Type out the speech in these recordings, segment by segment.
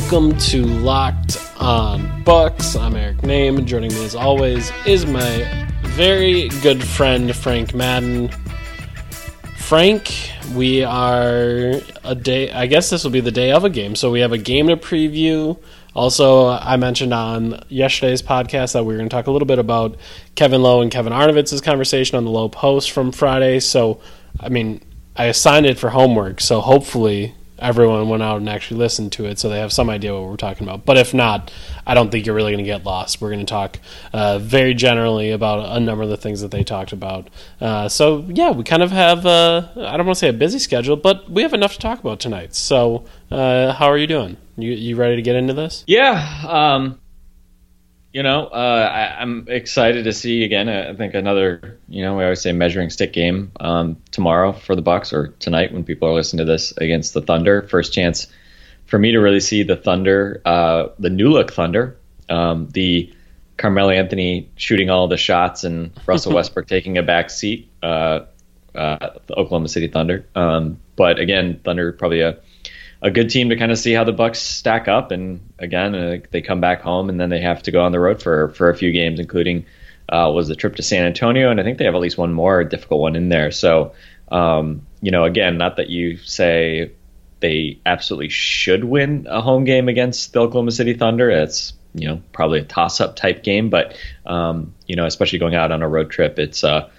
Welcome to Locked on Bucks. I'm Eric Nehm, and joining me as always is my very good friend Frank Madden. Frank, we are a day. I guess this will be the day of a game, so we have a game to preview. Also, I mentioned on yesterday's podcast that we were going to talk a little bit about Kevin Lowe and Kevin Arnovitz's conversation on the Lowe Post from Friday. So, I mean, I assigned it for homework, so hopefully everyone went out and actually listened to it so they have some idea what we're talking about. But if not, I don't think you're really going to get lost. We're going to talk uh, very generally about a number of the things that they talked about. Uh, so, yeah, we kind of have, uh, I don't want to say a busy schedule, but we have enough to talk about tonight. So, uh, how are you doing? You, you ready to get into this? Yeah, um, you know, uh, I, I'm excited to see again. I think another, you know, we always say measuring stick game um, tomorrow for the Bucks or tonight when people are listening to this against the Thunder. First chance for me to really see the Thunder, uh, the new look Thunder, um, the Carmelo Anthony shooting all the shots and Russell Westbrook taking a back seat. Uh, uh, the Oklahoma City Thunder, um, but again, Thunder probably a a good team to kind of see how the Bucks stack up. And again, uh, they come back home and then they have to go on the road for for a few games, including uh, was the trip to San Antonio, and I think they have at least one more difficult one in there. So, um, you know, again, not that you say they absolutely should win a home game against the Oklahoma City Thunder. It's you know probably a toss-up type game, but um, you know, especially going out on a road trip, it's uh,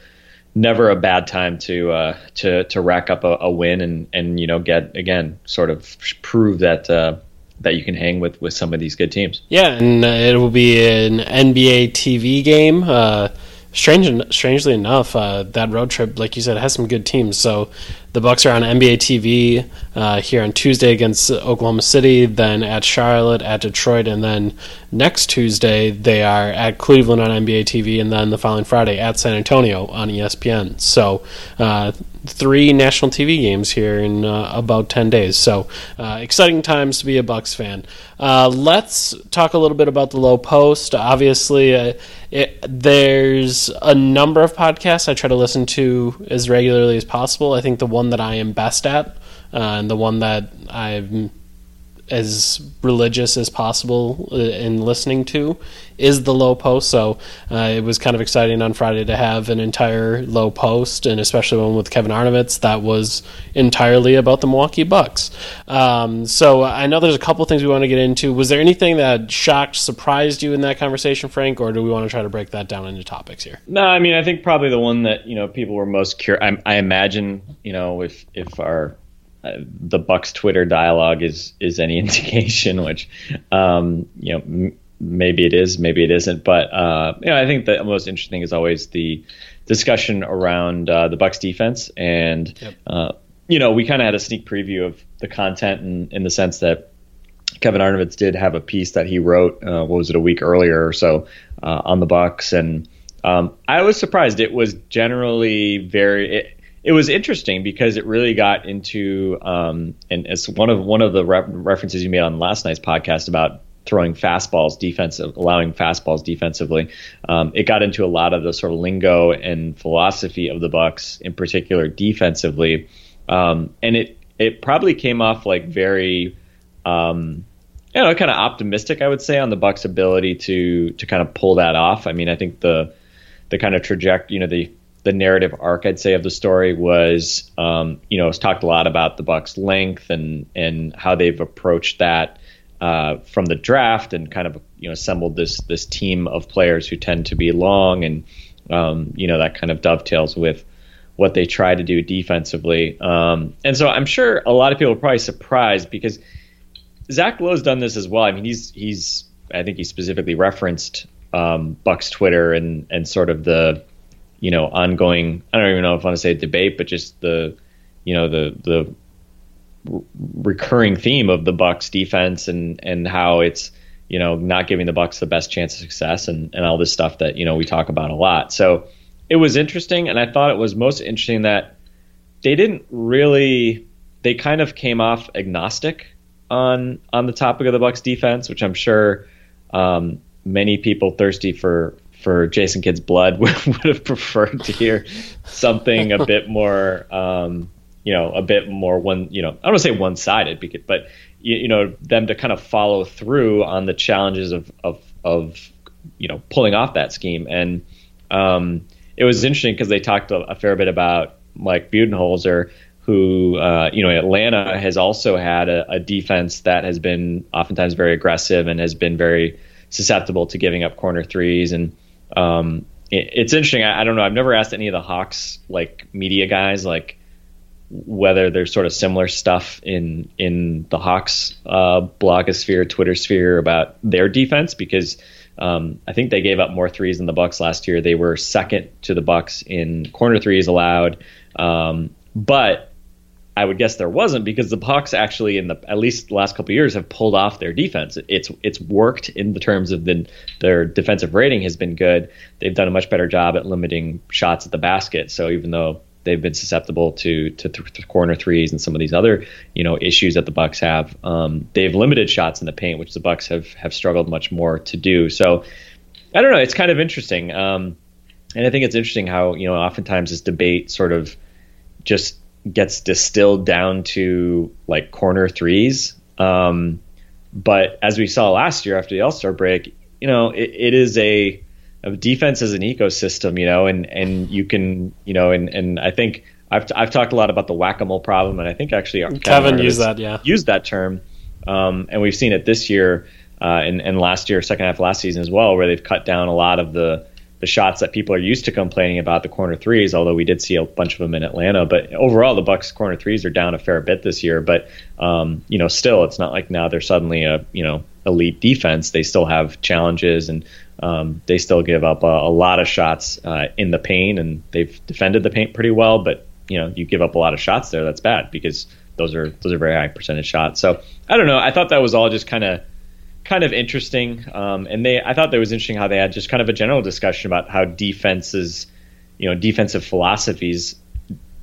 never a bad time to uh, to to rack up a, a win and and you know get again sort of prove that uh, that you can hang with with some of these good teams. Yeah, and uh, it will be an NBA TV game. Uh, strange, strangely enough, uh, that road trip, like you said, has some good teams. So the Bucks are on NBA TV uh, here on Tuesday against Oklahoma City, then at Charlotte, at Detroit, and then next Tuesday they are at Cleveland on NBA TV, and then the following Friday at San Antonio on ESPN. So uh, three national TV games here in uh, about 10 days. So uh, exciting times to be a Bucks fan. Uh, let's talk a little bit about the Lowe Post. Obviously, uh, it, there's a number of podcasts I try to listen to as regularly as possible. I think the one that I am best at uh, and the one that I'm as religious as possible uh, in listening to is the Lowe Post. So uh, it was kind of exciting on Friday to have an entire Lowe Post, and especially one with Kevin Arnovitz that was entirely about the Milwaukee Bucks. Um, so I know there's a couple things we want to get into. Was there anything that shocked, surprised you in that conversation, Frank, or do we want to try to break that down into topics here? No, I mean I think probably the one that you know people were most curious. I, I imagine you know if if our uh, the Bucks Twitter dialogue is is any indication, which um, you know m- maybe it is, maybe it isn't, but uh, you know I think the most interesting is always the discussion around uh, the Bucks defense, and Yep. uh, you know we kind of had a sneak preview of the content in, in the sense that Kevin Arnovitz did have a piece that he wrote. Uh, what was it a week earlier or so uh, on the Bucks, and um, I was surprised. It was generally very. It, it was interesting because it really got into um, and it's one of one of the re- references you made on last night's podcast about throwing fastballs defensive, allowing fastballs defensively. Um, it got into a lot of the sort of lingo and philosophy of the Bucks, in particular defensively, um, and it it probably came off like very um, you know, kind of optimistic, I would say, on the Bucks' ability to to kind of pull that off. I mean, I think the the kind of trajectory, you know, the the narrative arc, I'd say, of the story was, um, you know, it's talked a lot about the Bucks' length and and how they've approached that uh, from the draft and kind of you know assembled this this team of players who tend to be long and um, you know that kind of dovetails with what they try to do defensively. Um, and so I'm sure a lot of people are probably surprised because Zach Lowe's done this as well. I mean, he's he's I think he specifically referenced um, Buck's Twitter and and sort of the you know ongoing. I don't even know if I want to say debate, but just the you know the the recurring theme of the Bucks defense and and how it's you know not giving the Bucks the best chance of success and and all this stuff that you know we talk about a lot. So it was interesting, and I thought it was most interesting that they didn't really they kind of came off agnostic on on the topic of the Bucks defense, which I'm sure um, many people thirsty for for Jason Kidd's blood would, have preferred to hear something a bit more, um, you know, a bit more one, you know, I don't want to say one sided, but you, you, know, them to kind of follow through on the challenges of of of you know pulling off that scheme. And um, it was interesting because they talked a, a, fair bit about Mike Budenholzer. Who, uh, you know, Atlanta has also had a, a defense that has been oftentimes very aggressive and has been very susceptible to giving up corner threes. And um, it, it's interesting. I, I, don't know. I've never asked any of the Hawks like media guys like whether there's sort of similar stuff in in the Hawks uh, blogosphere, Twitter sphere about their defense because um, I think they gave up more threes than the Bucks last year. They were second to the Bucks in corner threes allowed, um, but I would guess there wasn't because the Bucks actually in the at least the last couple years have pulled off their defense. It's it's worked in the terms of the, their defensive rating has been good. They've done a much better job at limiting shots at the basket. So even though they've been susceptible to to, th- corner threes and some of these other you know issues that the Bucks have, um, they've limited shots in the paint, which the Bucks have have struggled much more to do. So I don't know. It's kind of interesting, um, and I think it's interesting how you know oftentimes this debate sort of just gets distilled down to like corner threes. Um, but as we saw last year after the All Star break, you know, it, it is a, a, defense is an ecosystem, you know, and and you can, you know, and and I think I've I've talked a lot about the whack a mole problem, and I think actually Kevin, Kevin used that, yeah, used that term, um, and we've seen it this year. Uh, and, and last year, second half last season as well, where they've cut down a lot of the the shots that people are used to complaining about the corner threes. Although we did see a bunch of them in Atlanta, but overall the Bucks corner threes are down a fair bit this year. But um, you know, still, it's not like now they're suddenly a you know elite defense. They still have challenges and um, they still give up a, a lot of shots uh, in the paint, and they've defended the paint pretty well. But you know, you give up a lot of shots there. That's bad because those are those are very high percentage shots. So I don't know. I thought that was all just kind of kind of interesting. Um, and they, I thought that was interesting how they had just kind of a general discussion about how defenses, you know, defensive philosophies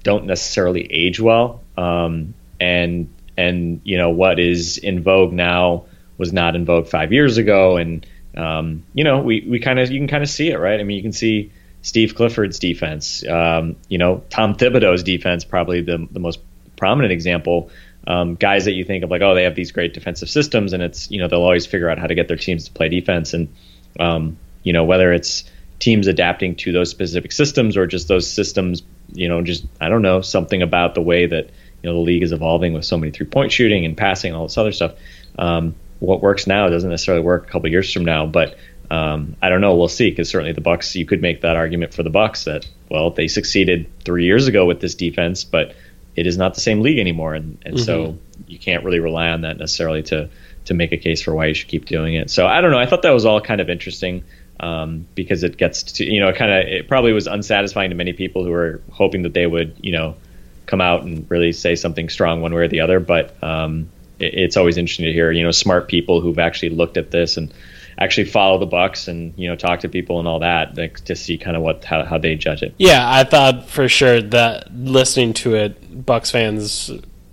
don't necessarily age well. Um, and and you know what is in vogue now was not in vogue five years ago. And um, you know, we we kind of you can kind of see it, right? I mean, you can see Steve Clifford's defense. Um, you know, Tom Thibodeau's defense, probably the the most prominent example um, guys that you think of like, oh, they have these great defensive systems, and it's you know they'll always figure out how to get their teams to play defense, and um, you know whether it's teams adapting to those specific systems or just those systems, you know, just I don't know something about the way that you know the league is evolving with so many three point shooting and passing and all this other stuff. Um, what works now doesn't necessarily work a couple years from now, but um, I don't know. We'll see. Because certainly the Bucks, you could make that argument for the Bucks that well they succeeded three years ago with this defense, but it is not the same league anymore, and, and mm-hmm. so you can't really rely on that necessarily to to make a case for why you should keep doing it. So I don't know. I thought that was all kind of interesting um, because it gets to you know kind of it probably was unsatisfying to many people who were hoping that they would you know come out and really say something strong one way or the other. But um, it, it's always interesting to hear you know smart people who've actually looked at this and actually follow the Bucks and you know talk to people and all that like, to see kind of what how, how they judge it. Yeah, I thought for sure that listening to it, Bucks fans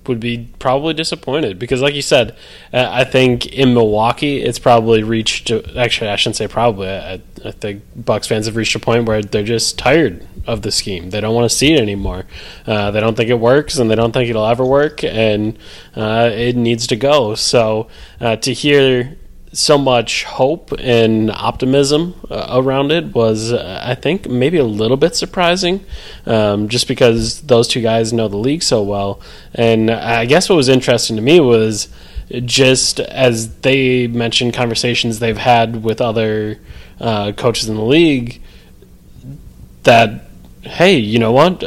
would be probably disappointed because, like you said, uh, I think in Milwaukee it's probably reached. Actually, I shouldn't say probably. I, I think Bucks fans have reached a point where they're just tired of the scheme. They don't want to see it anymore. Uh, they don't think it works, and they don't think it'll ever work, and uh, it needs to go. So uh, to hear so much hope and optimism uh, around it was, uh, I think, maybe a little bit surprising, um, just because those two guys know the league so well. And I guess what was interesting to me was just as they mentioned conversations they've had with other uh, coaches in the league that, hey, you know what?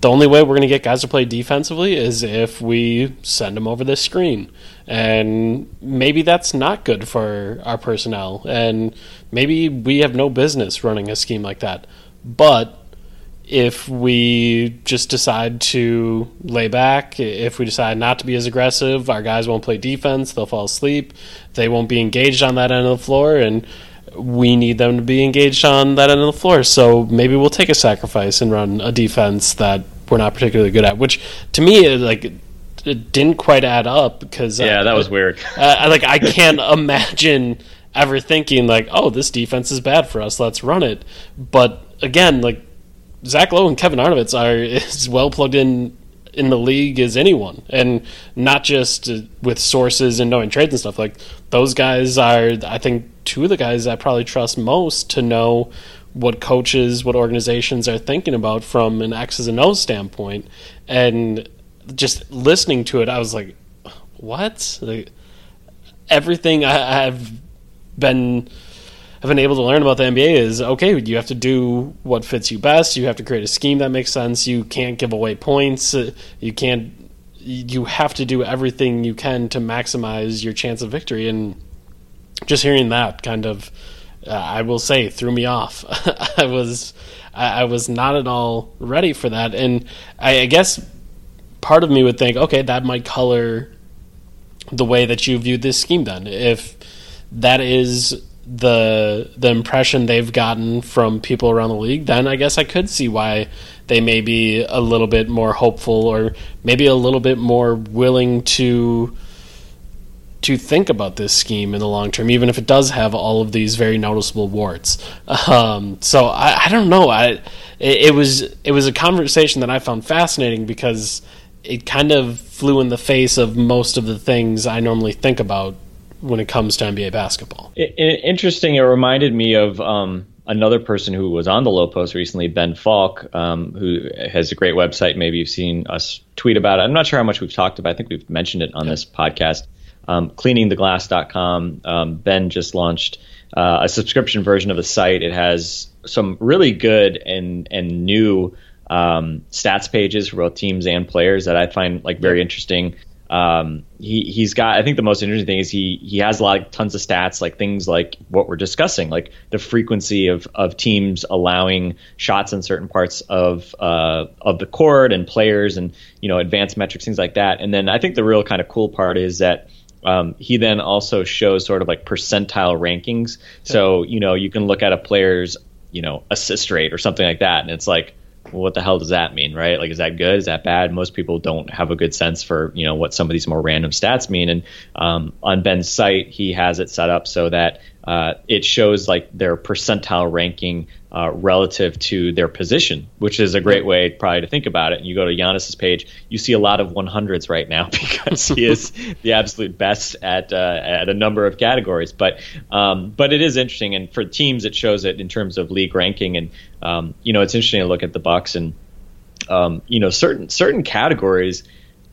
The only way we're going to get guys to play defensively is if we send them over this screen. And maybe that's not good for our personnel. And maybe we have no business running a scheme like that. But if we just decide to lay back, if we decide not to be as aggressive, our guys won't play defense, they'll fall asleep, they won't be engaged on that end of the floor. And we need them to be engaged on that end of the floor. So maybe we'll take a sacrifice and run a defense that we're not particularly good at. Which to me, like, it didn't quite add up because yeah, uh, that was weird. uh, like I can't imagine ever thinking like, oh, this defense is bad for us. Let's run it. But again, like Zach Lowe and Kevin Arnovitz are as well plugged in in the league as anyone, and not just uh, with sources and knowing trades and stuff. Like those guys are, I think, two of the guys I probably trust most to know what coaches, what organizations are thinking about from an X's and O's standpoint. And just listening to it, I was like, what? Like, everything I, I've been have been able to learn about the NBA is okay. You have to do what fits you best. You have to create a scheme that makes sense. You can't give away points. You can't. You have to do everything you can to maximize your chance of victory. And just hearing that kind of, uh, I will say, threw me off. I was, I, I was not at all ready for that. And I, I guess part of me would think, okay, that might color the way that you view this scheme. Then, if that is the the impression they've gotten from people around the league, then I guess I could see why they may be a little bit more hopeful or maybe a little bit more willing to to think about this scheme in the long term, even if it does have all of these very noticeable warts. Um, so I, I don't know. I it, it was it was a conversation that I found fascinating because it kind of flew in the face of most of the things I normally think about when it comes to NBA basketball. It, it- interesting. It reminded me of um, another person who was on the Lowe Post recently, Ben Falk, um, who has a great website. Maybe you've seen us tweet about it. I'm not sure how much we've talked about. I think we've mentioned it on this podcast. Um, cleaningtheglass.com. Um, ben just launched uh, a subscription version of the site. It has some really good and and new um, stats pages for both teams and players that I find like very interesting. Um, he he's got I think the most interesting thing is he he has a lot of tons of stats like things like what we're discussing like the frequency of of teams allowing shots in certain parts of uh, of the court and players and you know advanced metrics things like that. And then I think the real kind of cool part is that um, he then also shows sort of like percentile rankings. So you know you can look at a player's you know assist rate or something like that. And it's like what the hell does that mean, right? Like, is that good? Is that bad? Most people don't have a good sense for you know what some of these more random stats mean. And um, on Ben's site, he has it set up so that uh, it shows like their percentile ranking uh, relative to their position, which is a great way probably to think about it. And you go to Giannis's page, you see a lot of 100s right now because he is the absolute best at uh, at a number of categories. But um, but it is interesting, and for teams, it shows it in terms of league ranking. And um, you know, it's interesting to look at the Bucks and um, you know certain certain categories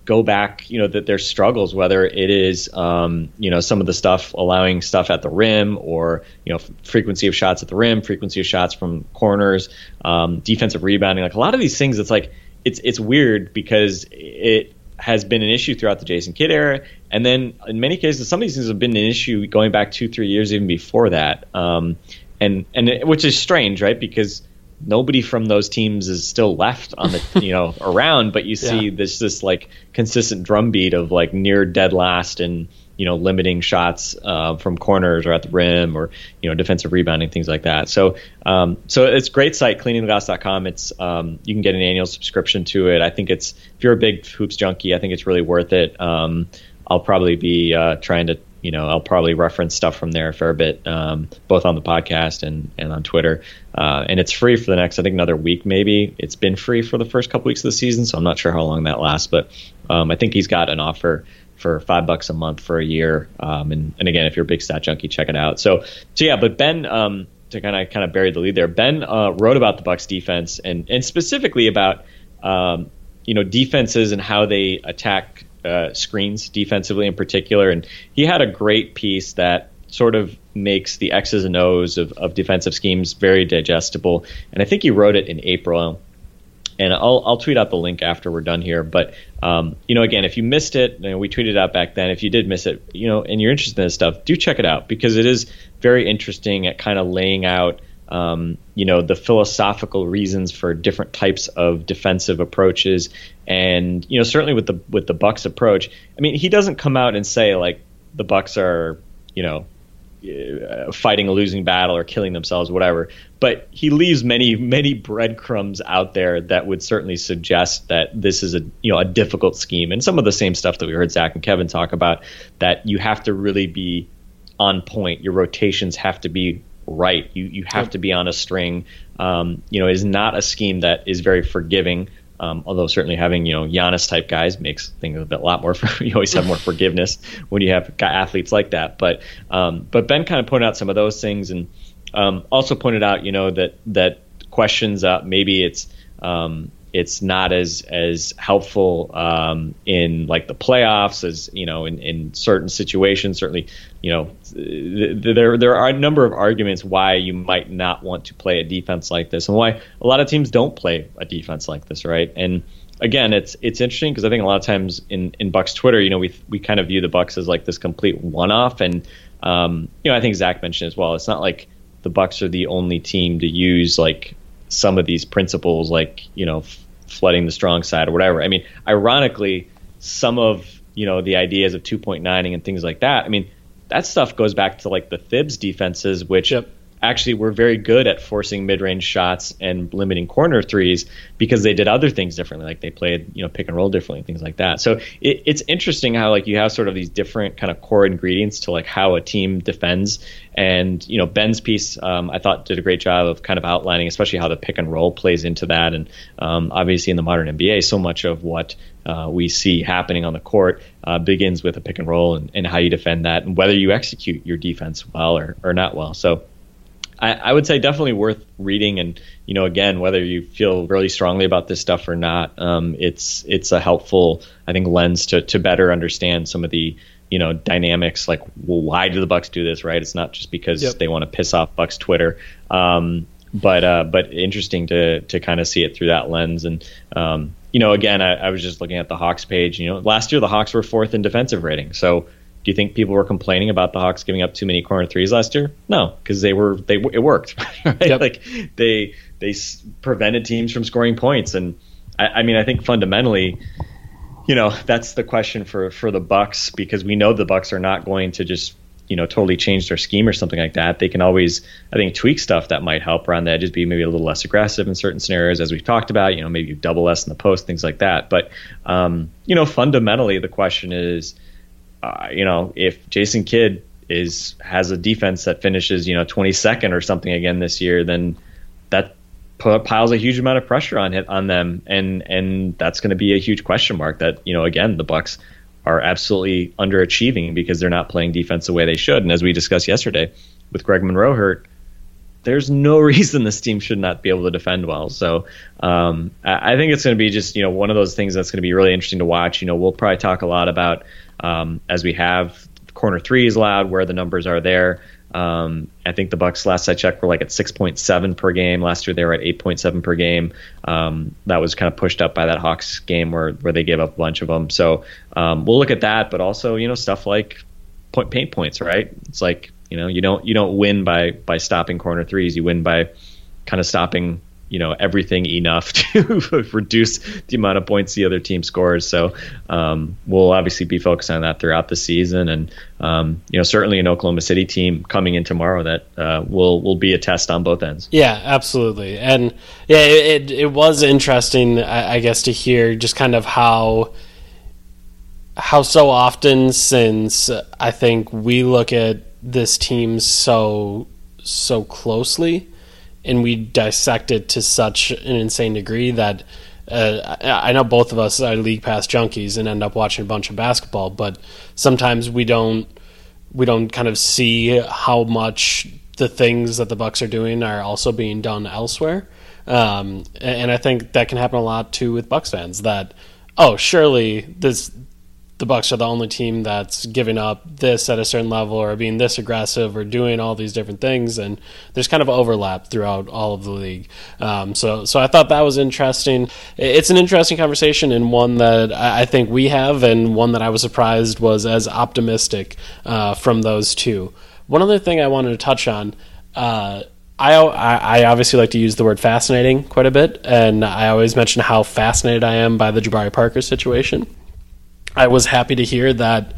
go back, you know, that their struggles, whether it is, um, you know, some of the stuff allowing stuff at the rim or, you know, f- frequency of shots at the rim, frequency of shots from corners, um, defensive rebounding, like a lot of these things, it's like, it's, it's weird because it has been an issue throughout the Jason Kidd era. And then in many cases, some of these things have been an issue going back two, three years, even before that. Um, and, and it, which is strange, right? Because nobody from those teams is still left on the you know around but you see Yeah. this this like consistent drumbeat of like near dead last and you know limiting shots uh, from corners or at the rim or you know defensive rebounding things like that. So um, so it's a great site cleaningtheglass.com it's um, you can get an annual subscription to it. I think it's if you're a big hoops junkie i think it's really worth it. Um, i'll probably be uh, trying to you know, I'll probably reference stuff from there a fair bit, um, both on the podcast and, and on Twitter. Uh, and it's free for the next, I think, another week maybe. It's been free for the first couple weeks of the season, so I'm not sure how long that lasts. But um, I think he's got an offer for five bucks a month for a year. Um, and, and again, if you're a big stat junkie, check it out. So, so yeah, but Ben, um, to kind of kind of bury the lead there, Ben uh, wrote about the Bucks defense and and specifically about um, you know defenses and how they attack uh, screens defensively in particular. And he had a great piece that sort of makes the X's and O's of, of defensive schemes very digestible. And I think he wrote it in April. and I'll I'll tweet out the link after we're done here. But um, you know, again, if you missed it, you know, we tweeted out back then. If you did miss it, you know, and you're interested in this stuff, do check it out because it is very interesting at kind of laying out. Um, you know the philosophical reasons for different types of defensive approaches, and you know certainly with the with the Bucks approach. I mean, he doesn't come out and say like the Bucks are you know uh, fighting a losing battle or killing themselves, whatever. But he leaves many, many breadcrumbs out there that would certainly suggest that this is a you know a difficult scheme, and some of the same stuff that we heard Zach and Kevin talk about. That you have to really be on point. Your rotations have to be right. You you have yep. to be on a string. Um, you know, it is not a scheme that is very forgiving. Um, although certainly having you know Giannis type guys makes things a bit a lot more. For, you always have more forgiveness when you have athletes like that. But um, but Ben kind of pointed out some of those things, and um, also pointed out you know that that questions uh, maybe it's um, it's not as as helpful um, in like the playoffs as you know in, in certain situations. Certainly, you know th- there there are a number of arguments why you might not want to play a defense like this, and why a lot of teams don't play a defense like this, right? And again, it's it's interesting because I think a lot of times in in Bucks Twitter, you know, we we kind of view the Bucks as like this complete one off, and um, you know, I think Zach mentioned as well. It's not like the Bucks are the only team to use like some of these principles, like you know, flooding the strong side or whatever. I mean, ironically, some of you know the ideas of two point nining and things like that. I mean, that stuff goes back to like the Thibs defenses, which yep actually we were very good at forcing mid-range shots and limiting corner threes because they did other things differently like they played you know pick and roll differently things like that. So it, it's interesting how like you have sort of these different kind of core ingredients to like how a team defends. And you know ben's piece um, i thought did a great job of kind of outlining especially how the pick and roll plays into that. And um, obviously in the modern nba so much of what uh, we see happening on the court uh, begins with a pick and roll and, and how you defend that and whether you execute your defense well or, or not well. So I, I, would say definitely worth reading. And you know, again, whether you feel really strongly about this stuff or not, um, it's it's a helpful, I think, lens to to better understand some of the you know dynamics. Like, well, why do the Bucks do this? Right? It's not just because yep. they want to piss off Bucks Twitter. Um, but uh, but interesting to to kind of see it through that lens. And um, you know, again, I, I was just looking at the Hawks page. You know, last year the Hawks were fourth in defensive rating. So do you think people were complaining about the Hawks giving up too many corner threes last year? No, because they were they it worked. Right? Yep. Like they they prevented teams from scoring points, and I, I mean I think fundamentally, you know, that's the question for for the Bucks because we know the Bucks are not going to just you know totally change their scheme or something like that. They can always I think tweak stuff that might help around the edges, be maybe a little less aggressive in certain scenarios as we've talked about. You know, maybe double less in the post, things like that. But um, you know, fundamentally the question is uh, you know, if Jason Kidd is has a defense that finishes, you know, 22nd or something again this year, then that piles a huge amount of pressure on it on them, and and that's going to be a huge question mark. That you know, again, the Bucks are absolutely underachieving because they're not playing defense the way they should. And as we discussed yesterday, with Greg Monroe hurt, there's no reason this team should not be able to defend well. So um, I think it's going to be just you know one of those things that's going to be really interesting to watch. You know, we'll probably talk a lot about um, as we have corner three is allowed, where the numbers are there. Um, I think the Bucks last I checked were like at 6.7 per game. Last year they were at 8.7 per game. Um, that was kind of pushed up by that Hawks game where where they gave up a bunch of them. So um, we'll look at that, but also you know stuff like point paint points, right? It's like you know you don't you don't win by by stopping corner threes. You win by kind of stopping you know everything enough to reduce the amount of points the other team scores. So um, we'll obviously be focused on that throughout the season, and um, you know certainly an Oklahoma City team coming in tomorrow that uh, will will be a test on both ends. Yeah, absolutely, and yeah, it it, it was interesting, I, I guess, to hear just kind of how how so often since I think we look at this team so so closely and we dissect it to such an insane degree that uh, I know both of us are league pass junkies and end up watching a bunch of basketball, but sometimes we don't we don't kind of see how much the things that the Bucks are doing are also being done elsewhere. Um, and I think that can happen a lot too with Bucks fans. That oh, surely this the Bucks are the only team that's giving up this at a certain level or being this aggressive or doing all these different things, and there's kind of overlap throughout all of the league. Um, so, so I thought that was interesting. It's an interesting conversation and one that I think we have, and one that I was surprised was as optimistic uh, from those two. One other thing I wanted to touch on. Uh, I, I obviously like to use the word fascinating quite a bit, and I always mention how fascinated I am by the Jabari Parker situation. I was happy to hear that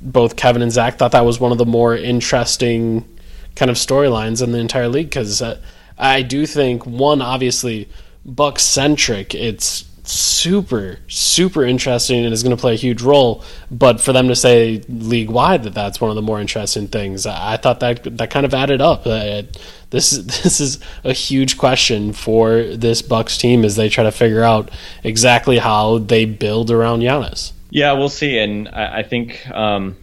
both Kevin and Zach thought that was one of the more interesting kind of storylines in the entire league because uh, I do think one obviously Buck centric. It's super super interesting and is going to play a huge role. But for them to say league wide that that's one of the more interesting things, I thought that that kind of added up. Uh, this is this is a huge question for this Bucks team as they try to figure out exactly how they build around Giannis. Yeah, we'll see. And I, I think, um,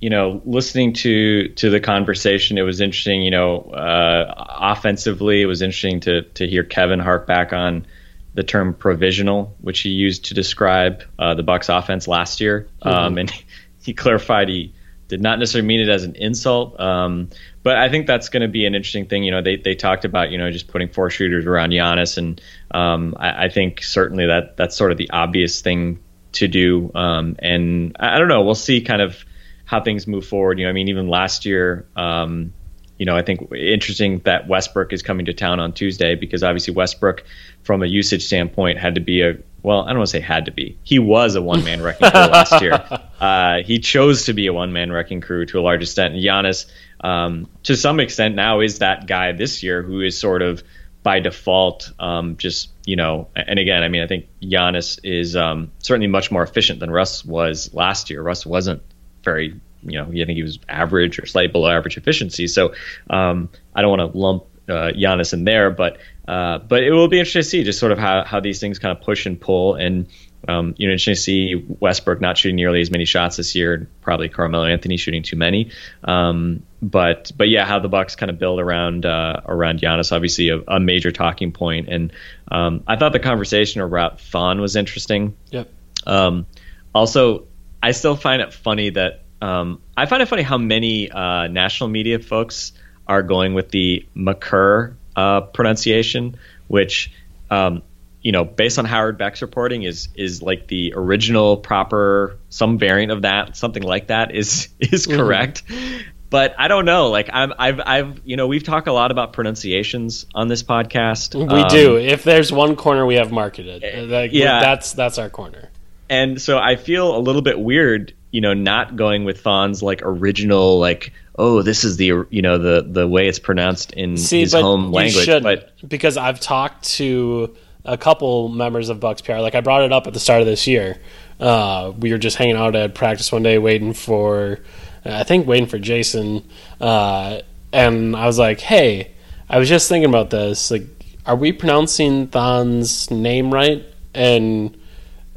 you know, listening to to the conversation, it was interesting. You know, uh, offensively, it was interesting to to hear Kevin hark back on the term provisional, which he used to describe uh, the Bucks offense last year. Mm-hmm. Um, and he clarified he did not necessarily mean it as an insult. Um, but I think that's going to be an interesting thing. You know, they, they talked about, you know, just putting four shooters around Giannis. And um, I, I, think certainly that that's sort of the obvious thing to do. Um, and I, I, don't know. We'll see kind of how things move forward. You know, I mean, even last year, um, you know, I think interesting that Westbrook is coming to town on Tuesday because obviously Westbrook, from a usage standpoint, had to be a well, I don't want to say had to be. He was a one man wrecking crew last year. Uh, he chose to be a one man wrecking crew to a large extent. And Giannis, um, to some extent, now is that guy this year who is sort of by default, um, just you know, and again, I mean, I think Giannis is um, certainly much more efficient than Russ was last year. Russ wasn't very, you know, I think he was average or slightly below average efficiency. So um, I don't want to lump uh, Giannis in there, but uh, but it will be interesting to see just sort of how how these things kind of push and pull and um, you know, interesting to see Westbrook not shooting nearly as many shots this year. Probably Carmelo Anthony shooting too many. Um, but but yeah, how the Bucks kind of build around uh, around Giannis, obviously a, a major talking point. And um, I thought the conversation about Thon was interesting. Yep. Um, also, I still find it funny that um, I find it funny how many uh, national media folks are going with the Makur uh, pronunciation, which um, you know, based on Howard Beck's reporting, is is like the original proper some variant of that, something like that is is mm-hmm. correct. Mm-hmm. But I don't know. Like I'm, I've, I've, you know, we've talked a lot about pronunciations on this podcast. We um, do. If there's one corner we have marketed, eh, like, yeah, that's that's our corner. And so I feel a little bit weird, you know, not going with Thon's like original, like, oh, this is the, you know, the the way it's pronounced in See, his home language. Should, but because I've talked to a couple members of Bucks PR. Like I brought it up at the start of this year. Uh, we were just hanging out at practice one day, waiting for, I think, waiting for Jason. Uh, and I was like, "Hey, I was just thinking about this. Like, are we pronouncing Thon's name right?" And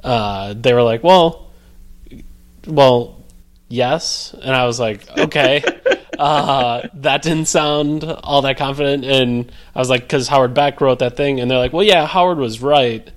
uh, they were like, "Well, well, yes." And I was like, "Okay." uh, that didn't sound all that confident. And I was like, because Howard Beck wrote that thing, and they're like, well, yeah, Howard was right.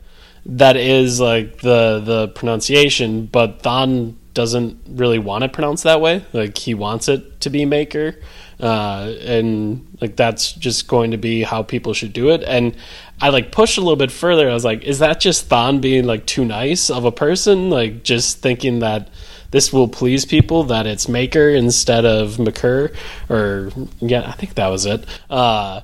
That is like the the pronunciation, but Thon doesn't really want it pronounced that way. Like he wants it to be Maker, uh, and like that's just going to be how people should do it. And I like pushed a little bit further. I was like, is that just Thon being like too nice of a person? Like just thinking that this will please people that it's Maker instead of McCurr, or yeah, I think that was it. Uh,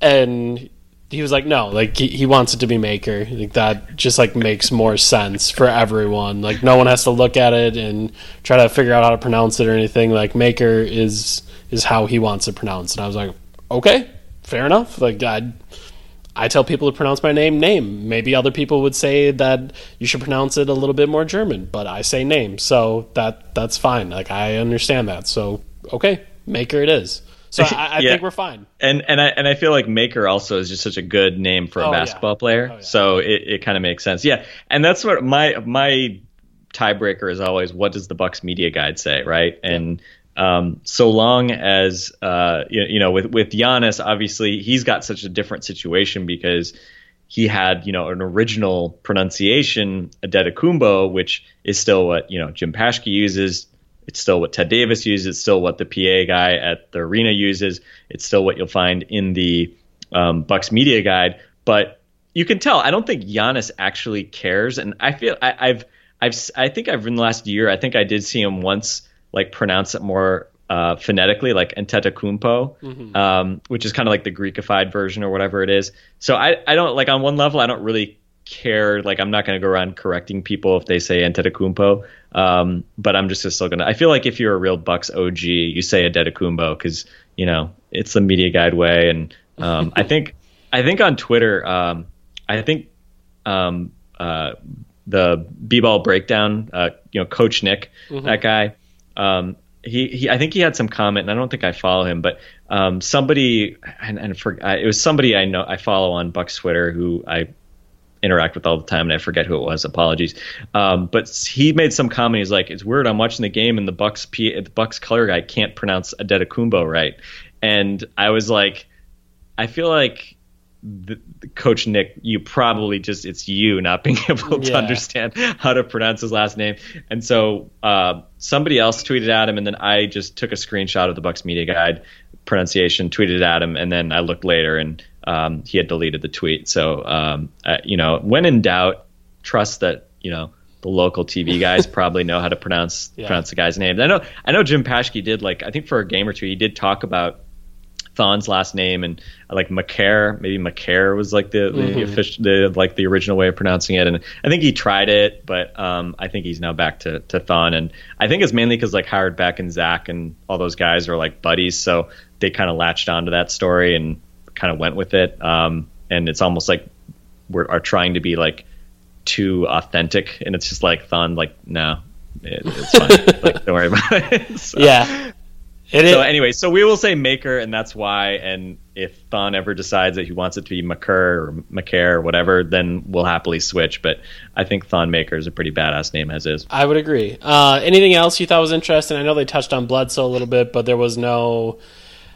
and he was like, no, like he, he wants it to be Maker. Like that just like makes more sense for everyone. Like no one has to look at it and try to figure out how to pronounce it or anything. Like Maker is is how he wants it pronounced. And I was like, okay, fair enough. Like I I tell people to pronounce my name Nehm. Maybe other people would say that you should pronounce it a little bit more German, but I say Nehm, so that that's fine. Like I understand that. So okay, Maker it is. So I, I yeah. think we're fine. And and I and I feel like Maker also is just such a good name for a oh, basketball yeah. player. Oh, yeah. So it, it kind of makes sense. Yeah, and that's what my my tiebreaker is always. What does the Bucks media guide say, right? And um, so long as uh, you, you, know with with Giannis, obviously he's got such a different situation because he had, you know, an original pronunciation, Adetokumbo, which is still what, you know, Jim Paschke uses. It's still what Ted Davis uses. It's still what the PA guy at the arena uses. It's still what you'll find in the um, Bucks media guide. But you can tell. I don't think Giannis actually cares, and I feel I, I've I've I think I've in the last year. I think I did see him once like pronounce it more uh, phonetically, like Antetokounmpo, mm-hmm. um, which is kind of like the Greekified version or whatever it is. So I, I don't like on one level, I don't really care. Like I'm not going to go around correcting people if they say Antetokounmpo, um, but I'm just still going to. I feel like if you're a real Bucks OG, you say Adetokounmpo because you know it's the media guide way, and um, I think I think on Twitter, um, I think um, uh, the b-ball breakdown, uh, you know, Coach Nick, mm-hmm. that guy. Um, he, he I think he had some comment, and I don't think I follow him, but um, somebody and, and for, it was somebody I know I follow on Buck's Twitter who I interact with all the time, and I forget who it was. Apologies. Um, but he made some comment. He's like, "It's weird. I'm watching the game, and the Bucks P, the Bucks color guy can't pronounce Adetokounmpo right." And I was like, I feel like the, the coach Nick, you probably just it's you not being able to understand how to pronounce his last name. And so uh, somebody else tweeted at him, and then I just took a screenshot of the Bucks media guide pronunciation, tweeted at him, and then I looked later, and um, he had deleted the tweet. So um, uh, you know, when in doubt, trust that you know the local TV guys probably know how to pronounce yeah. pronounce the guy's name. I know I know Jim Paschke did like I think for a game or two he did talk about Thon's last name and like McCare, maybe McCare was like the, the mm-hmm. official, the like the original way of pronouncing it. And I think he tried it, but um, I think he's now back to to Thon. And I think it's mainly because like Howard Beck and Zach and all those guys are like buddies, so they kind of latched onto that story and kind of went with it. Um, and it's almost like we are trying to be like too authentic, and it's just like Thon, like no, it, it's fine. like, don't worry about it. So, yeah. It so is. anyway, so we will say Maker, and that's why. And if Thon ever decides that he wants it to be McCur or McCare or whatever, then we'll happily switch. But I think Thon Maker is a pretty badass name as is. I would agree. Uh, anything else you thought was interesting? I know they touched on Bledsoe a little bit, but there was no,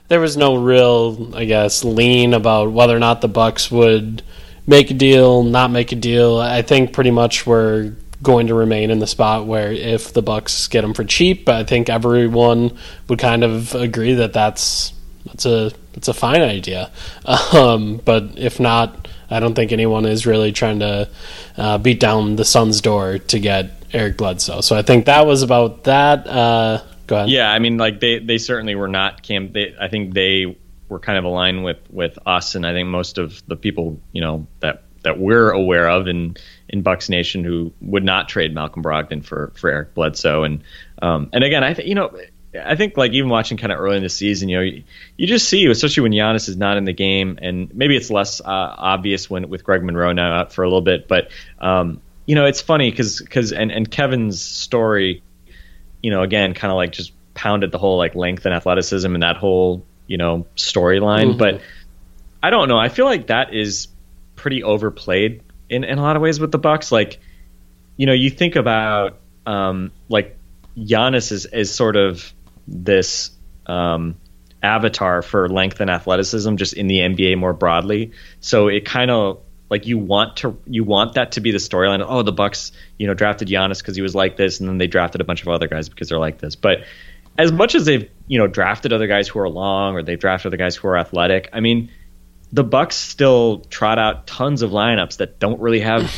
there was no real, I guess, lean about whether or not the Bucks would make a deal, not make a deal. I think pretty much we're going to remain in the spot where if the Bucks get him for cheap, I think everyone would kind of agree that that's that's a that's a fine idea. Um, but if not, I don't think anyone is really trying to uh, beat down the Suns' door to get Eric Bledsoe. So I think that was about that. Uh, go ahead. Yeah, I mean, like they they certainly were not cam. They, I think they were kind of aligned with with us, and I think most of the people you know that that we're aware of and in Bucks Nation who would not trade Malcolm Brogdon for for Eric Bledsoe. And um, and again, I think you know. I think like even watching kind of early in the season, you know, you, you, just see, especially when Giannis is not in the game, and maybe it's less uh, obvious when with Greg Monroe now out for a little bit, but um, you know, it's funny because because and and Kevin's story, you know, again, kind of like just pounded the whole like length and athleticism and that whole you know storyline, mm-hmm. but I don't know. I feel like that is pretty overplayed in, in a lot of ways with the Bucks. Like, you know, you think about um, like Giannis is, is sort of this um, avatar for length and athleticism just in the NBA more broadly. So it kind of like you want to you want that to be the storyline. Oh, the Bucks, you know, drafted Giannis because he was like this, and then they drafted a bunch of other guys because they're like this. But as much as they've you know drafted other guys who are long or they've drafted other guys who are athletic, I mean the Bucks still trot out tons of lineups that don't really have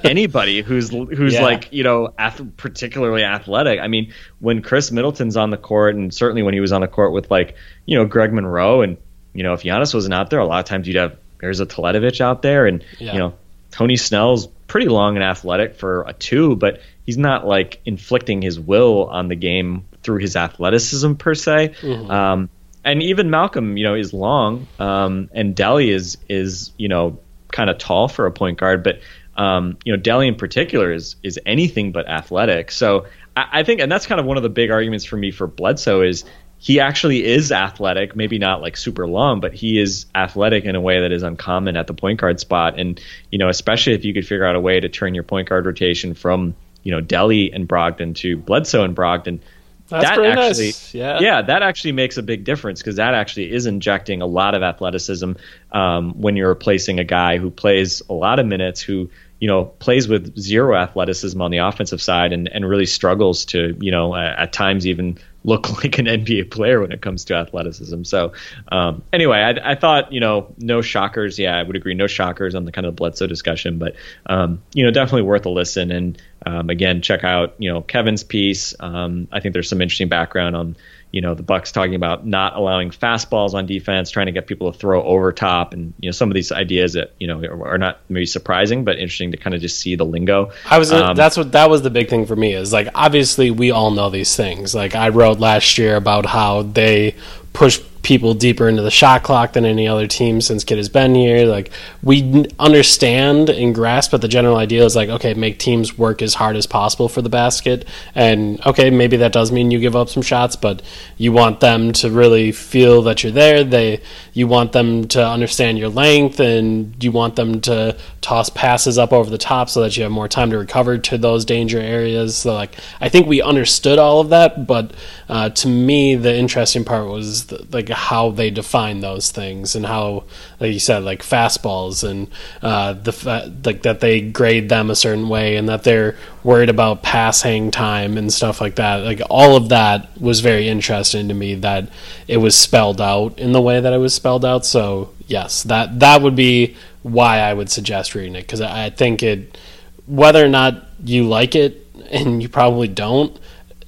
anybody who's who's yeah. like you know ath- particularly athletic. I mean, when Khris Middleton's on the court, and certainly when he was on the court with like you know Greg Monroe, and you know if Giannis wasn't out there, a lot of times you'd have there's a Teletovic out there, and yeah. you know Tony Snell's pretty long and athletic for a two, but he's not like inflicting his will on the game through his athleticism per se. Mm-hmm. Um, and even Malcolm, you know, is long, um, and Delly is is you know kind of tall for a point guard, but um, you know Delly in particular is is anything but athletic. So I, I, think, and that's kind of one of the big arguments for me for Bledsoe is he actually is athletic, maybe not like super long, but he is athletic in a way that is uncommon at the point guard spot, and you know especially if you could figure out a way to turn your point guard rotation from you know Delly and Brogdon to Bledsoe and Brogdon That's that actually, nice. Yeah. yeah, that actually makes a big difference because that actually is injecting a lot of athleticism um, when you're replacing a guy who plays a lot of minutes, who you know plays with zero athleticism on the offensive side, and and really struggles to you know at, at times even look like an NBA player when it comes to athleticism. So um, anyway, I, I, thought you know no shockers. Yeah, I would agree, no shockers on the kind of Bledsoe discussion, but um, you know definitely worth a listen. And um, again, check out you know Kevin's piece. Um, I think there's some interesting background on you know the Bucks talking about not allowing fastballs on defense, trying to get people to throw over top, and you know some of these ideas that you know are not maybe surprising, but interesting to kind of just see the lingo. I was um, that's what that was the big thing for me is like obviously we all know these things. Like I wrote last year about how they push people deeper into the shot clock than any other team since Kidd has been here. Like we understand and grasp, but the general idea is like, okay, make teams work as hard as possible for the basket, and okay, maybe that does mean you give up some shots, but you want them to really feel that you're there. They you want them to understand your length, and you want them to toss passes up over the top so that you have more time to recover to those danger areas. So like I think we understood all of that, but uh, to me the interesting part was the, like how they define those things and how, like you said, like fastballs and uh, the fa- like that they grade them a certain way and that they're worried about pass hang time and stuff like that. Like all of that was very interesting to me that it was spelled out in the way that it was spelled out. So yes, that that would be why I would suggest reading it because I think it, whether or not you like it, and you probably don't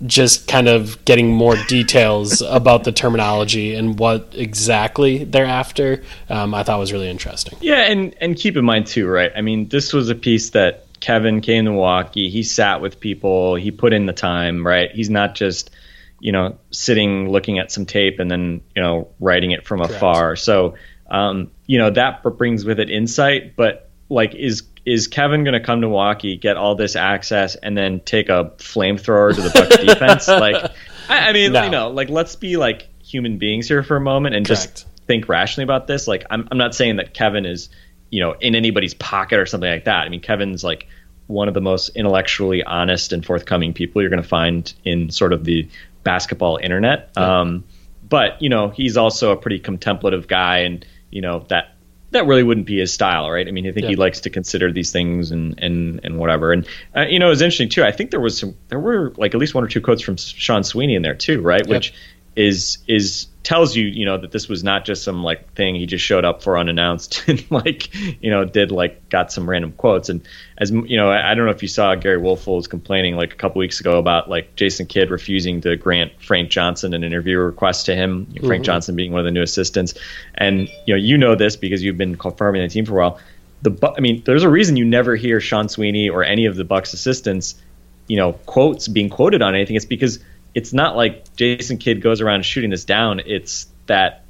just kind of getting more details about the terminology and what exactly they're after, um, I thought was really interesting. Yeah, and and keep in mind too, right? I mean, this was a piece that Kevin came to Milwaukee. He sat with people. He put in the time, right? He's not just you know sitting looking at some tape and then you know writing it from Correct. afar. So um, you know that brings with it insight, but like is is Kevin going to come to Milwaukee, get all this access, and then take a flamethrower to the Bucks defense? Like, I, I mean, no. you know, like let's be like human beings here for a moment and Correct. just think rationally about this. Like, I'm I'm not saying that Kevin is you know in anybody's pocket or something like that. I mean, Kevin's like one of the most intellectually honest and forthcoming people you're going to find in sort of the basketball internet. Yeah. Um, but you know, he's also a pretty contemplative guy, and you know that that really wouldn't be his style, right? I mean, I think yeah. he likes to consider these things and and and whatever. And uh, you know, it was interesting too. I think there was some, there were like at least one or two quotes from Sean Sweeney in there too, right? Which is is tells you, you know, that this was not just some like thing he just showed up for unannounced and like, you know, did like got some random quotes. And as you know, I, I don't know if you saw Gery Woelfel was complaining like a couple weeks ago about like Jason Kidd refusing to grant Frank Johnson an interview request to him. Mm-hmm. Frank Johnson being one of the new assistants, and you know, you know this because you've been confirming the team for a while. The I mean, there's a reason you never hear Sean Sweeney or any of the Bucks assistants, you know, quotes being quoted on anything. It's because it's not like Jason Kidd goes around shooting this down. It's that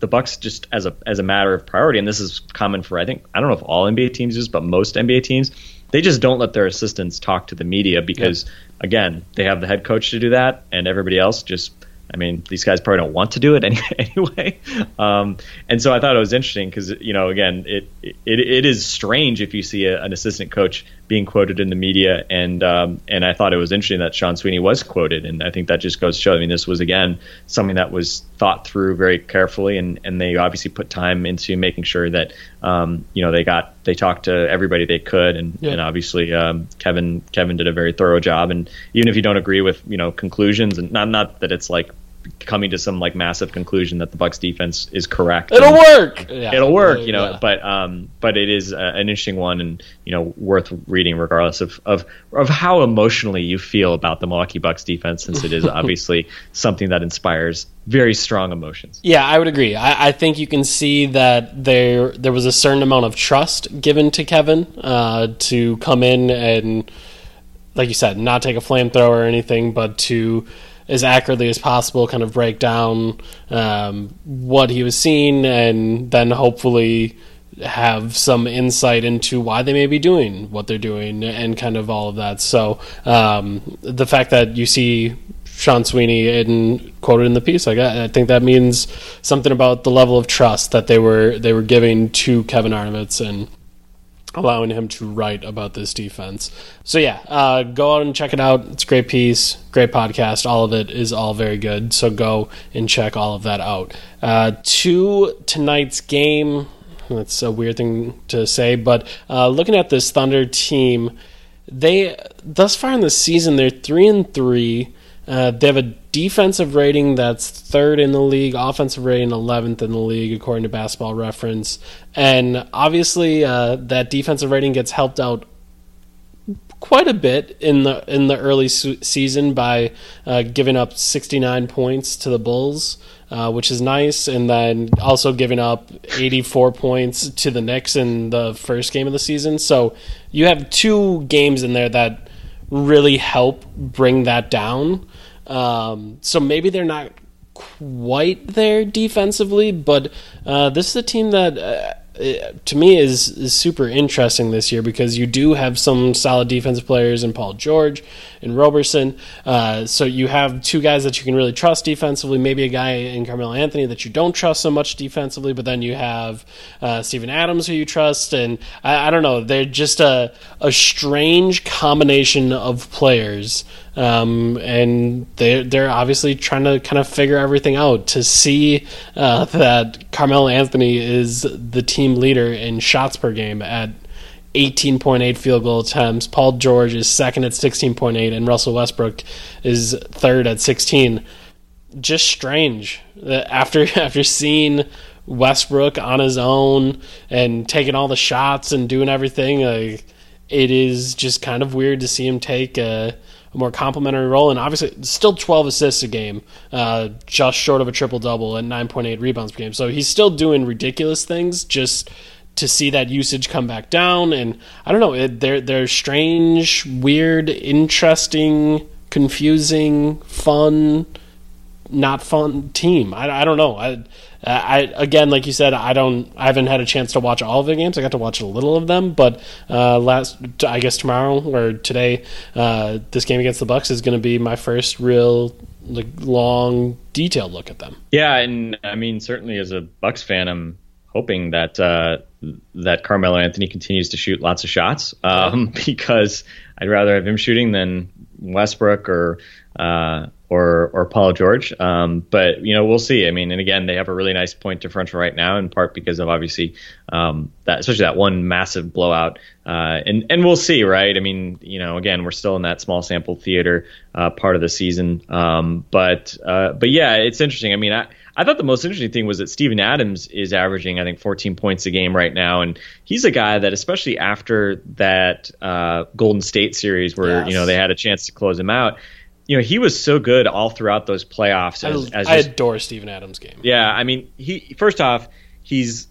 the Bucks just as a as a matter of priority, and this is common for I think I don't know if all NBA teams use, but most NBA teams, they just don't let their assistants talk to the media because yep. again, they have the head coach to do that, and everybody else just I mean, these guys probably don't want to do it anyway. Um, and so I thought it was interesting because, you know, again, it, it, it is strange if you see a, an assistant coach being quoted in the media. And, um, and I thought it was interesting that Sean Sweeney was quoted. And I think that just goes to show, I mean, this was, again, something that was thought through very carefully. And, and they obviously put time into making sure that, um, you know, they got, they talked to everybody they could. And, yeah. and obviously, um, Kevin, Kevin did a very thorough job. And even if you don't agree with, you know, conclusions and not, not that it's like, coming to some like massive conclusion that the Bucks defense is correct. It'll work. Yeah. It'll work, you know. Yeah. But um, but it is uh, an interesting one, and you know, worth reading regardless of of of how emotionally you feel about the Milwaukee Bucks defense, since it is obviously something that inspires very strong emotions. Yeah, I would agree. I, I, think you can see that there there was a certain amount of trust given to Kevin uh, to come in and, like you said, not take a flamethrower or anything, but to as accurately as possible, kind of break down um, what he was seeing, and then hopefully have some insight into why they may be doing what they're doing and kind of all of that. So um, the fact that you see Sean Sweeney in, quoted in the piece, like I, I, think that means something about the level of trust that they were they were giving to Kevin Arnovitz and allowing him to write about this defense. So yeah, uh, go out and check it out. It's a great piece, great podcast. All of it is all very good. So go and check all of that out. Uh, to tonight's game. That's a weird thing to say, but uh, looking at this Thunder team, they thus far in the season they're three and three. Uh, they have a defensive rating that's third in the league, offensive rating 11th in the league, according to Basketball Reference. And obviously, uh, that defensive rating gets helped out quite a bit in the in the early season by uh, giving up 69 points to the Bulls, uh, which is nice, and then also giving up 84 points to the Knicks in the first game of the season. So you have two games in there that really help bring that down. Um, so maybe they're not quite there defensively, but uh, this is a team that. Uh, to me is is super interesting this year because you do have some solid defensive players in Paul George and Roberson. Uh, so you have two guys that you can really trust defensively. Maybe a guy in Carmelo Anthony that you don't trust so much defensively, but then you have uh, Steven Adams who you trust, and I, I don't know. They're just a a strange combination of players um, and they're they're obviously trying to kind of figure everything out to see uh, that Carmelo Anthony is the team leader in shots per game at 18.8 field goal attempts. Paul George is second at 16.8, and Russell Westbrook is third at 16. Just strange that after after seeing Westbrook on his own and taking all the shots and doing everything. Uh, it is just kind of weird to see him take a a more complimentary role, and obviously still 12 assists a game, uh, just short of a triple double and 9.8 rebounds per game. So he's still doing ridiculous things. Just to see that usage come back down, and I don't know, it, they're they're strange, weird, interesting, confusing, fun, not fun team. I, I don't know. I uh, I again, like you said, I don't, I haven't had a chance to watch all of the games. I got to watch a little of them, but uh, last, I guess tomorrow or today, uh, this game against the Bucks is going to be my first real like long detailed look at them. Yeah, and I mean, certainly as a Bucks fan, I'm hoping that uh, that Carmelo Anthony continues to shoot lots of shots um, because I'd rather have him shooting than Westbrook or uh, or or Paul George. Um, but you know, we'll see. I mean, and again, they have a really nice point differential right now, in part because of obviously um, that, especially that one massive blowout. Uh, and and we'll see, right? I mean, you know, again, we're still in that small sample theater uh, part of the season. Um, but uh, but yeah, it's interesting. I mean, I. I thought the most interesting thing was that Steven Adams is averaging, I think, 14 points a game right now, and he's a guy that, especially after that uh, Golden State series, where yes. you know they had a chance to close him out, you know, he was so good all throughout those playoffs. As, I, as I just, adore Steven Adams' game. Yeah, I mean, he first off, he's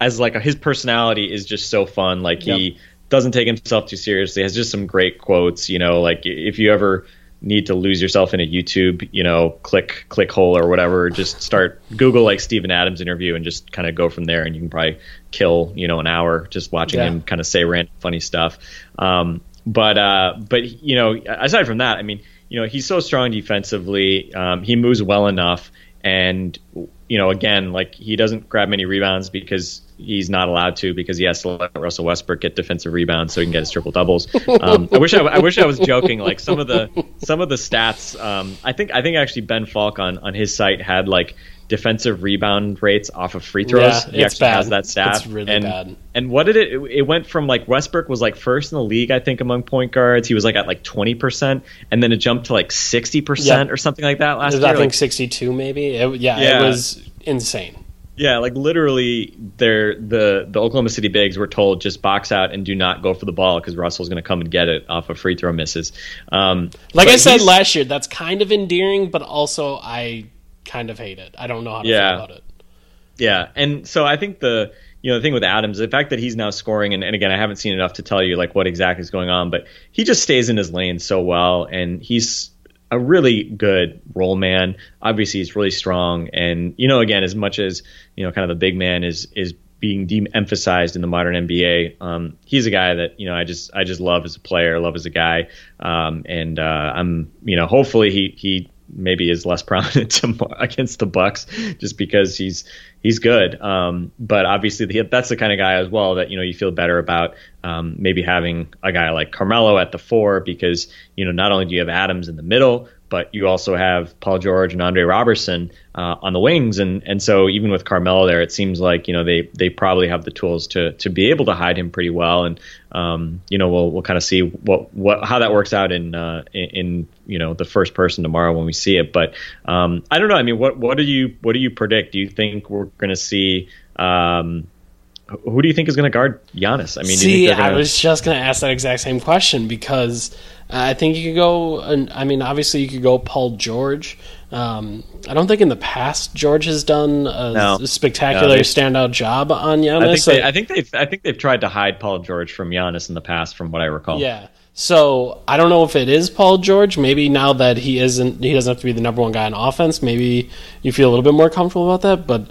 as like a, his personality is just so fun. Like he doesn't take himself too seriously. Has just some great quotes. You know, like if you ever need to lose yourself in a YouTube, you know, click click hole or whatever, just start Google like Steven Adams interview and just kind of go from there, and you can probably kill you know an hour just watching yeah. him kind of say random funny stuff. Um, but uh, but you know, aside from that, I mean you know, he's so strong defensively. Um, he moves well enough, and you know, again, like he doesn't grab many rebounds because he's not allowed to because he has to let Russell Westbrook get defensive rebounds so he can get his triple doubles. Um, I wish I, I, wish I was joking. Like some of the some of the stats, um, I think I think actually Ben Falk on on his site had like defensive rebound rates off of free throws. Yeah, he actually bad. has that stat. It's really and, bad. And what did it? It went from like Westbrook was like first in the league, I think, among point guards. He was like at like twenty percent, and then it jumped to like sixty percent or something like that last year. I think like, sixty-two, maybe. It, yeah, yeah, it was insane. Yeah, like literally, they're, the the Oklahoma City Bigs were told just box out and do not go for the ball because Russell's going to come and get it off of free throw misses. Um, like I said last year, that's kind of endearing, but also I kind of hate it. I don't know how to yeah. feel about it. Yeah, and so I think the you know the thing with Adams, the fact that he's now scoring, and, and again I haven't seen enough to tell you like what exactly is going on, but he just stays in his lane so well, and he's a really good role man. Obviously, he's really strong, and you know again as much as you know kind of the big man is is being de-emphasized in the modern NBA. Um, he's a guy that you know I just I just love as a player, love as a guy, um, and uh, I'm you know hopefully he he maybe is less prominent to, against the Bucks just because he's he's good. Um, but obviously, the, that's the kind of guy as well that you know you feel better about um, maybe having a guy like Carmelo at the four because you know not only do you have Adams in the middle, but you also have Paul George and Andre Roberson uh, on the wings, and and so even with Carmelo there, it seems like you know they they probably have the tools to to be able to hide him pretty well, and um, you know we'll we'll kind of see what what how that works out in, uh, in, in you know the first person tomorrow when we see it, but um, I don't know. I mean, what what do you what do you predict? Do you think we're going to see? Um, who do you think is going to guard Giannis? I mean, see, gonna... I was just going to ask that exact same question because I think you could go. I mean, obviously, you could go Paul George. Um, I don't think in the past George has done a no. spectacular no, standout job on Giannis. I think, they, I think they've I think they've tried to hide Paul George from Giannis in the past, from what I recall. Yeah. So I don't know if it is Paul George. Maybe now that he isn't, he doesn't have to be the number one guy on offense. Maybe you feel a little bit more comfortable about that. But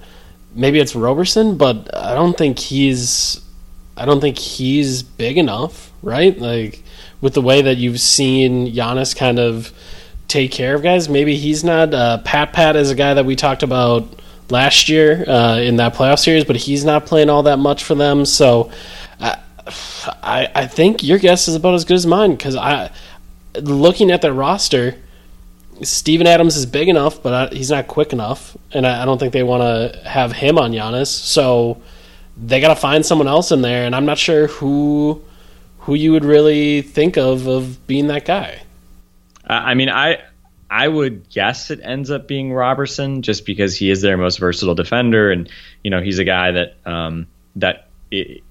maybe it's Roberson. But I don't think he's, I don't think he's big enough, right? Like with the way that you've seen Giannis kind of take care of guys. Maybe he's not. Uh, Pat Pat is a guy that we talked about last year uh, in that playoff series, but he's not playing all that much for them. So uh, I I think your guess is about as good as mine because I looking at the roster. Steven Adams is big enough, but I, he's not quick enough, and I, I don't think they want to have him on Giannis. So they got to find someone else in there, and I'm not sure who who you would really think of of being that guy. I mean, I I would guess it ends up being Roberson just because he is their most versatile defender, and you know he's a guy that um, that it,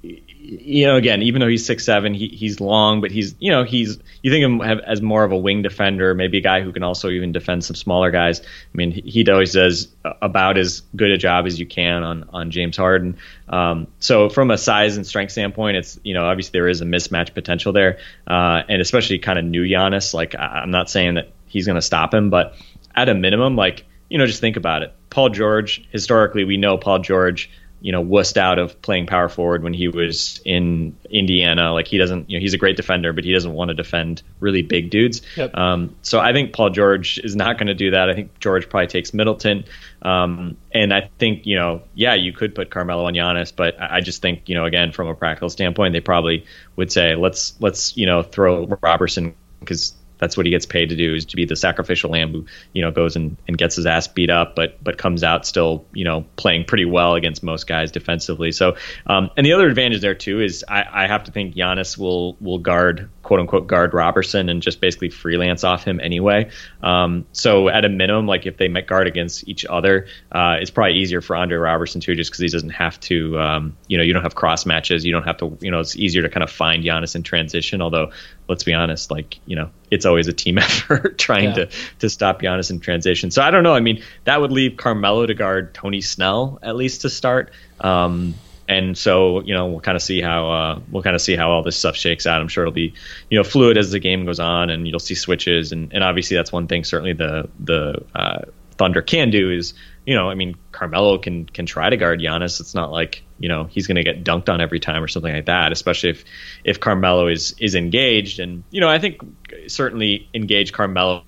you know again even though he's six seven he, he's long but he's you know he's you think of him as more of a wing defender maybe a guy who can also even defend some smaller guys. I mean he, always does about as good a job as you can on on James Harden. Um, so from a size and strength standpoint, it's you know obviously there is a mismatch potential there, uh, and especially kind of new Giannis. Like I'm not saying that he's going to stop him, but at a minimum, like you know just think about it. Paul George historically we know Paul George you know wussed out of playing power forward when he was in Indiana. Like he doesn't, you know, he's a great defender, but he doesn't want to defend really big dudes. Yep. Um, so I think Paul George is not going to do that. I think George probably takes Middleton, um, and I think you know, yeah, you could put Carmelo on Giannis, but I just think you know, again, from a practical standpoint, they probably would say let's let's you know throw Roberson because that's what he gets paid to do is to be the sacrificial lamb who you know goes and, and gets his ass beat up but but comes out still you know playing pretty well against most guys defensively. So um, and the other advantage there too is I, I have to think Giannis will will guard quote unquote guard Roberson and just basically freelance off him anyway. Um, so at a minimum, like if they might guard against each other, uh, it's probably easier for Andre Roberson too, just because he doesn't have to, um, you know, you don't have cross matches, you don't have to, you know, it's easier to kind of find Giannis in transition. Although let's be honest, like you know, it's always a team effort trying yeah. to to stop Giannis in transition. So I don't know. I mean, that would leave Carmelo to guard Tony Snell at least to start. Um, and so you know we'll kind of see how uh, we'll kind of see how all this stuff shakes out. I'm sure it'll be you know fluid as the game goes on, and you'll see switches, and, and obviously that's one thing certainly the the uh, Thunder can do is you know I mean Carmelo can can try to guard Giannis. It's not like you know he's going to get dunked on every time or something like that. Especially if if Carmelo is is engaged, and you know I think certainly engaged Carmelo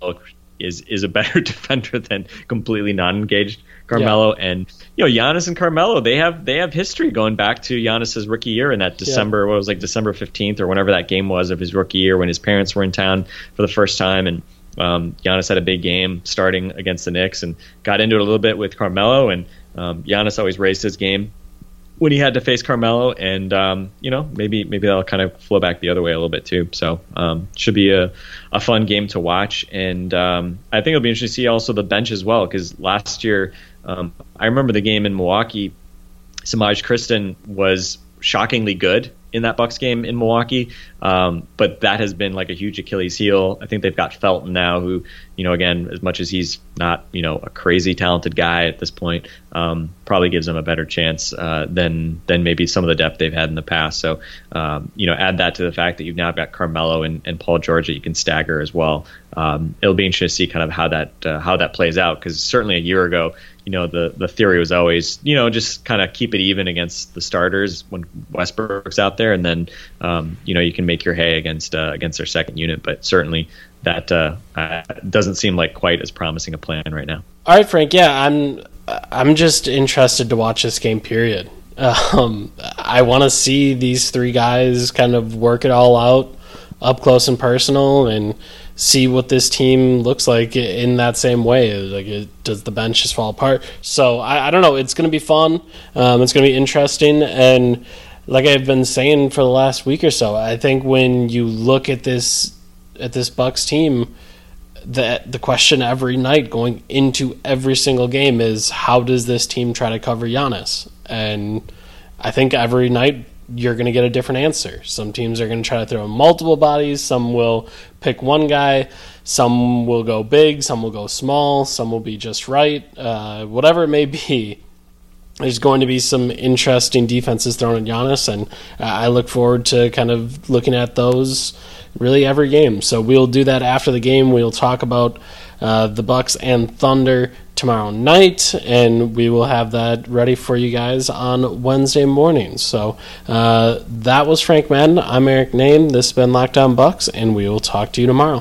is is a better defender than completely non-engaged Carmelo. Yeah. And you know, Giannis and Carmelo, they have they have history going back to Giannis's rookie year in that December, yeah. what was like December fifteenth or whenever that game was of his rookie year when his parents were in town for the first time and. Um, Giannis had a big game starting against the Knicks and got into it a little bit with Carmelo, and um, Giannis always raised his game when he had to face Carmelo, and um, you know maybe maybe that'll kind of flow back the other way a little bit too. So um, should be a, a fun game to watch, and um, I think it'll be interesting to see also the bench as well because last year um, I remember the game in Milwaukee. Semaj Christon was shockingly good in that Bucks game in Milwaukee. Um, but that has been like a huge Achilles heel. I think they've got Felton now, who you know, again, as much as he's not you know a crazy talented guy at this point, um, probably gives them a better chance uh, than than maybe some of the depth they've had in the past. So um, you know, add that to the fact that you've now got Carmelo and, and Paul George that you can stagger as well. Um, it'll be interesting to see kind of how that uh, how that plays out because certainly a year ago you know the the theory was always you know just kind of keep it even against the starters when Westbrook's out there, and then um, you know you can make your hay against uh, against their second unit. But certainly that uh, doesn't seem like quite as promising a plan right now. All right, Frank. Yeah, I'm. I'm just interested to watch this game. Period. Um, I want to see these three guys kind of work it all out up close and personal, and see what this team looks like in that same way. Like, it, does the bench just fall apart? So I, I don't know. It's going to be fun. Um, it's going to be interesting, and like I've been saying for the last week or so, I think when you look at this at this Bucks team, the the question every night going into every single game is how does this team try to cover Giannis? And I think every night you're going to get a different answer. Some teams are going to try to throw multiple bodies. Some will pick one guy. Some will go big. Some will go small. Some will be just right. Uh, whatever it may be, there's going to be some interesting defenses thrown at Giannis, and I look forward to kind of looking at those really every game. So we'll do that after the game. We'll talk about uh, the Bucks and Thunder tomorrow night, and we will have that ready for you guys on Wednesday morning. So uh, that was Frank Madden. I'm Eric Nehm. This has been Lockdown Bucks, and we will talk to you tomorrow.